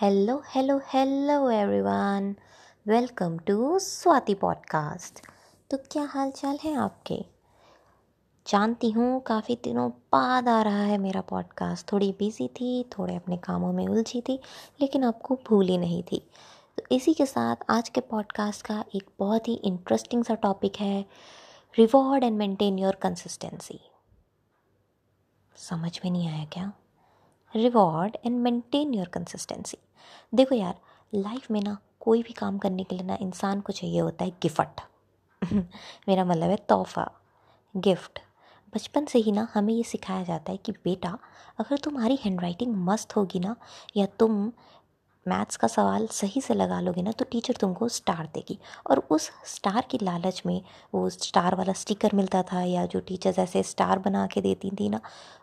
Hello hello hello everyone welcome to Swati podcast तो क्या हाल चाल है आपके? जानती हूँ, काफ़ी दिनों बाद आ रहा है मेरा पॉडकास्ट थोड़ी बिज़ी थी, थोड़े अपने कामों में उलझी थी, लेकिन आपको भूली नहीं थी। तो इसी के साथ आज के पॉडकास्ट का एक बहुत ही इंटरेस्टिंग सा टॉपिक है reward and maintain your consistency समझ में नहीं आया क्या? Reward and maintain your consistency देखो यार लाइफ में ना कोई भी काम करने के लिए ना इंसान को चाहिए होता है गिफ्ट। मेरा मतलब है तोहफा, गिफ्ट। बचपन से ही ना हमें ये सिखाया जाता है कि बेटा, अगर तुम्हारी हैंड राइटिंग मस्त होगी ना, या तुम मैथ्स का सवाल सही से लगा लोगे ना तो टीचर तुमको स्टार देगी। और उस स्टार की लालच में वो स्टार वाला स्टिकर मिलता था या जो टीचर्स ऐसे स्टार बना के देती थी ना,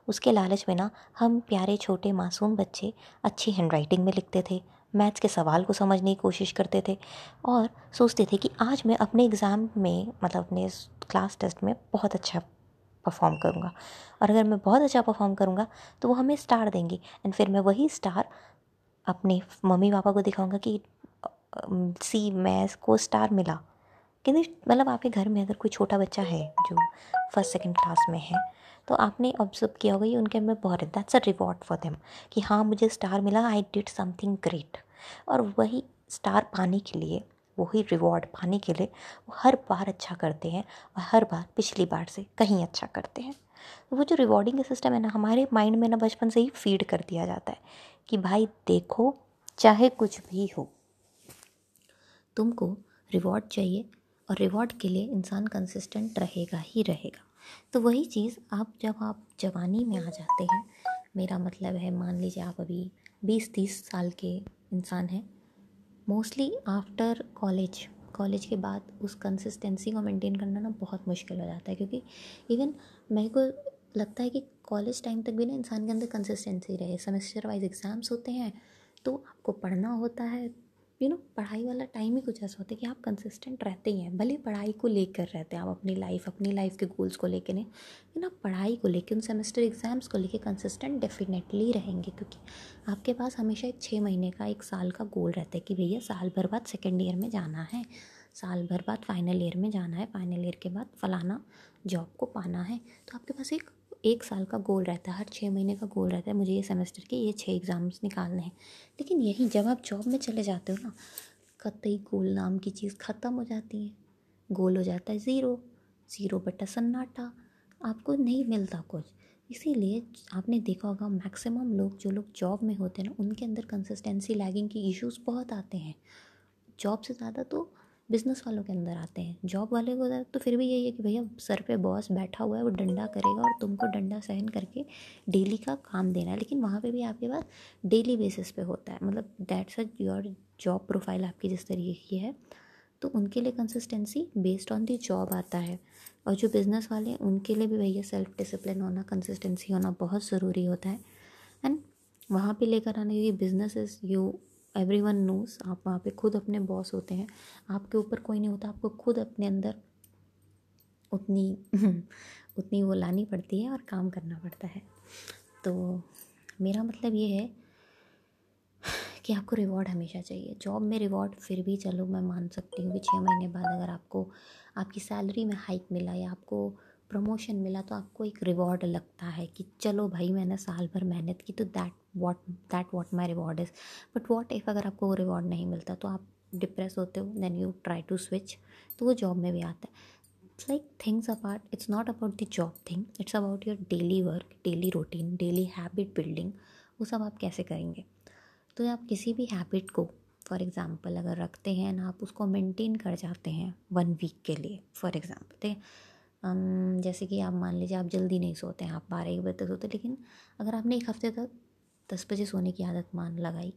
उसके लालच में ना हम प्यारे छोटे मासूम बच्चे अच्छी हैंड राइटिंग में लिखते थे, मैथ्स के सवाल को समझने की कोशिश करते थे और सोचते थे कि आज मैं अपने एग्ज़ाम में मतलब अपने क्लास टेस्ट में बहुत अच्छा परफॉर्म करूँगा। और अगर मैं बहुत अच्छा परफॉर्म करूँगा तो वो हमें स्टार देंगे। एंड फिर मैं वही स्टार अपने मम्मी पापा को दिखाऊँगा कि सी, मैं को स्टार मिला। क्योंकि मतलब आपके घर में अगर कोई छोटा बच्चा है जो फ़र्स्ट सेकंड क्लास में है तो आपने ऑब्ज़र्व किया होगा, ये उनके में बहुत that's a reward for them कि हाँ मुझे स्टार मिला आई डिड समथिंग ग्रेट और वही स्टार पाने के लिए, वही रिवॉर्ड पाने के लिए, वो हर बार अच्छा करते हैं और हर बार पिछली बार से कहीं अच्छा करते हैं। वो जो रिवॉर्डिंग सिस्टम है ना, हमारे माइंड में ना बचपन से ही फ़ीड कर दिया जाता है। कि भाई देखो, चाहे कुछ भी हो। तुमको रिवॉर्ड चाहिए और रिवॉर्ड के लिए इंसान कंसिस्टेंट रहेगा ही रहेगा। तो वही चीज़ आप जब आप जवानी में आ जाते हैं, मेरा मतलब है मान लीजिए आप अभी बीस तीस साल के इंसान हैं मोस्टली आफ्टर कॉलेज कॉलेज के बाद उस कंसिस्टेंसी को मेंटेन करना ना बहुत मुश्किल हो जाता है, क्योंकि इवन मेरे को लगता है कि कॉलेज टाइम तक भी ना इंसान के अंदर कंसिस्टेंसी रहे सेमेस्टर वाइज एग्ज़ाम्स होते हैं तो आपको पढ़ना होता है। यू नो पढ़ाई वाला टाइम ही कुछ ऐसा होता है कि आप कंसिस्टेंट रहते ही हैं, भले पढ़ाई को लेकर रहते हैं आप अपनी लाइफ अपनी लाइफ के गोल्स को लेकर नहीं, लेकिन आप पढ़ाई को लेकर उन सेमेस्टर एग्ज़ाम्स को लेकर कंसिस्टेंट डेफिनेटली रहेंगे, क्योंकि आपके पास हमेशा एक छः महीने का, एक साल का गोल रहता है कि भैया साल भर बाद सेकेंड ईयर में जाना है, साल भर बाद फाइनल ईयर में जाना है फाइनल ईयर के बाद फलाना जॉब को पाना है तो आपके पास एक एक साल का गोल रहता है, हर छः महीने का गोल रहता है, मुझे ये सेमेस्टर के ये छः एग्ज़ाम्स निकालने हैं। लेकिन यही जब आप जॉब में चले जाते हो ना, कतई गोल नाम की चीज़ ख़त्म हो जाती है, गोल हो जाता है ज़ीरो ज़ीरो बटा सन्नाटा, आपको नहीं मिलता कुछ। इसीलिए आपने देखा होगा मैक्सिमम लोग, जो लोग जॉब में होते हैं ना, उनके अंदर कंसिस्टेंसी लैगिंग की इश्यूज़ बहुत आते हैं। जॉब से ज़्यादा तो बिज़नेस वालों के अंदर आते हैं, जॉब वाले को तो फिर भी यही है कि भैया सर पे बॉस बैठा हुआ है, वो डंडा करेगा और तुमको डंडा सहन करके डेली का काम देना है। लेकिन वहाँ पे भी आपके पास डेली बेसिस पे होता है मतलब that's a your job profile आपकी जिस तरीके की है तो उनके लिए consistency based on the job आता है। और जो बिज़नेस वाले हैं, उनके लिए भी भैया सेल्फ डिसिप्लिन होना कंसिस्टेंसी होना बहुत ज़रूरी होता है। एंड वहाँ पे लेकर आने क्योंकि business is you everyone knows आप वहाँ पे खुद अपने बॉस होते हैं। आपके ऊपर कोई नहीं होता, आपको खुद अपने अंदर उतनी उतनी वो लानी पड़ती है और काम करना पड़ता है। तो मेरा मतलब ये है कि आपको रिवॉर्ड हमेशा चाहिए। जॉब में रिवॉर्ड फिर भी चलो, मैं मान सकती हूँ कि छः महीने बाद अगर आपको, आपकी सैलरी में हाइक मिला या आपको प्रमोशन मिला तो आपको एक रिवॉर्ड लगता है कि चलो भाई, मैंने साल भर मेहनत की तो that what that what my reward is but what if अगर आपको वो रिवॉर्ड नहीं मिलता तो आप डिप्रेस होते हो then you try to switch तो वो जॉब में भी आता है। It's like things apart it's not about the job thing it's about your daily work daily routine daily habit building वो सब आप कैसे करेंगे? तो आप किसी भी हैबिट को फॉर एग्ज़ाम्पल अगर रखते हैं ना, आप उसको मेंटेन कर जाते हैं वन वीक के लिए फॉर एग्ज़ाम्पल ठीक है? जैसे कि आप मान लीजिए आप जल्दी नहीं सोते हैं, आप बारह एक बजे तक सोते लेकिन अगर आपने एक हफ़्ते तक दस बजे सोने की आदत मान लगाई।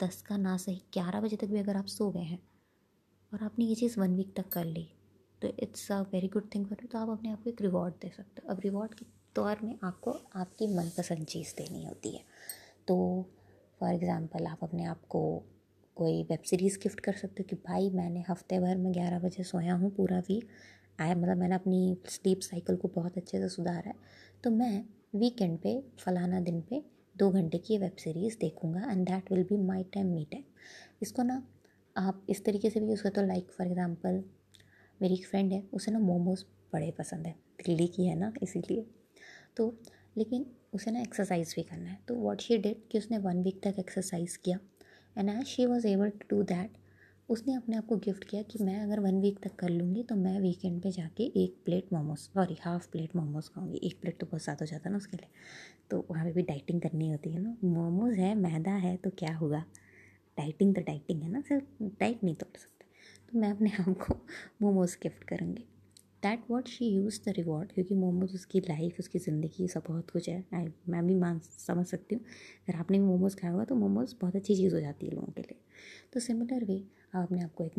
दस का ना सही, ग्यारह बजे तक भी अगर आप सो गए हैं और आपने ये चीज़ वन वीक तक कर ली तो it's a very good thing for you तो आप अपने आप को एक रिवॉर्ड दे सकते हो। अब रिवॉर्ड के तौर में आपको आपकी मनपसंद चीज़ देनी होती है। तो फॉर एग्ज़ाम्पल आप अपने आप को कोई वेब सीरीज़ गिफ्ट कर सकते हो कि भाई मैंने हफ़्ते भर में ग्यारह बजे सोया हूँ पूरा वीक आया मतलब मैंने अपनी स्लीप साइकिल को बहुत अच्छे से सुधारा है। तो मैं वीकेंड पे, फलाना दिन पे दो घंटे की वेब सीरीज़ देखूँगा and that will be my time me time इसको ना आप इस तरीके से भी यूज़ करते हो लाइक फॉर एग्ज़ाम्पल मेरी एक फ्रेंड है, उसे ना मोमोज़ बड़े पसंद है दिल्ली की है ना, इसीलिए। तो लेकिन उसे ना एक्सरसाइज भी करना है। तो वॉट शी डिड कि उसने वन वीक तक एक्सरसाइज किया and as she was able to do that उसने अपने आप को गिफ्ट किया कि मैं अगर वन वीक तक कर लूँगी तो मैं वीकेंड पे जाके एक plate momos sorry half plate momos खाऊँगी। एक प्लेट तो बहुत ज़्यादा हो जाता है ना उसके लिए। तो वहाँ पे भी डाइटिंग करनी होती है ना। मोमोज है, मैदा है तो क्या होगा? डाइटिंग तो डाइटिंग है ना, सिर्फ़ डाइट नहीं तोड़ सकते। तो मैं अपने आप को मोमोज गिफ्ट करूँगी। That what she use the reward क्योंकि मोमोज उसकी लाइफ उसकी ज़िंदगी, सब बहुत कुछ है। आई मैं भी मान, समझ सकती हूँ। अगर आपने भी मोमोज़ खाया होगा तो मोमोज़ बहुत अच्छी चीज़ हो जाती है लोगों के लिए। तो सिमिलर वे आप अपने आप को एक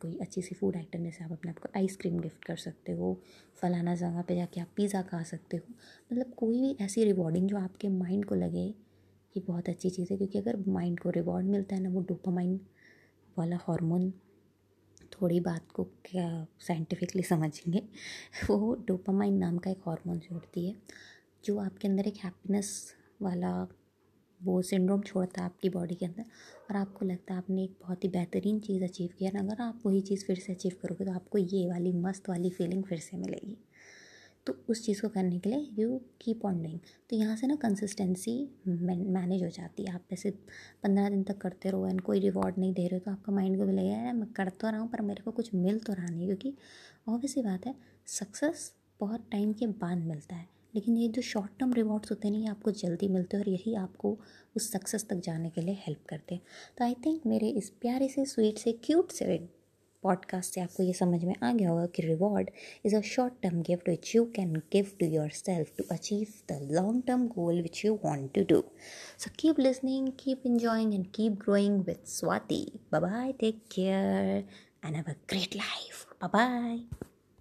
कोई अच्छी सी फ़ूड आइटम जैसे आप अपने आप को आइसक्रीम गिफ्ट कर सकते हो, फलाना जगह पे जाके आप पिज़्ज़ा खा सकते हो। मतलब कोई भी ऐसी रिवॉर्डिंग जो आपके माइंड को लगे कि बहुत अच्छी चीज़ है, क्योंकि अगर माइंड को रिवॉर्ड मिलता है ना, वो डोपामाइन वाला हार्मोन थोड़ी बात को क्या साइंटिफिकली समझेंगे। वो डोपामाइन नाम का एक हार्मोन छोड़ती है, जो आपके अंदर एक हैप्पीनेस वाला वो सिंड्रोम छोड़ता है आपकी बॉडी के अंदर, और आपको लगता है आपने एक बहुत ही बेहतरीन चीज़ अचीव किया ना अगर आप वही चीज़ फिर से अचीव करोगे तो आपको ये वाली मस्त वाली फीलिंग फिर से मिलेगी। तो उस चीज़ को करने के लिए यू कीप ऑन डूइंग तो यहाँ से ना कंसिस्टेंसी मैनेज हो जाती है। आप ऐसे पंद्रह दिन तक करते रहो एंड कोई रिवॉर्ड नहीं दे रहे हो तो आपका माइंड को भी लगेगा मैं कर तो रहा हूँ, पर मेरे को कुछ मिल तो रहा नहीं। क्योंकि ऑब्वियसली बात है सक्सेस बहुत टाइम के बाद मिलता है। लेकिन ये जो शॉर्ट टर्म रिवॉर्ड्स होते हैं ना ये आपको जल्दी मिलते हैं और यही आपको उस सक्सेस तक जाने के लिए हेल्प करते हैं। तो आई थिंक मेरे इस प्यारे से स्वीट से क्यूट से पॉडकास्ट से आपको ये समझ में आ गया होगा कि reward is a short term gift which you can give to yourself to achieve the long term goal which you want to do so keep listening keep enjoying and keep growing with Swati bye take care and have a great life bye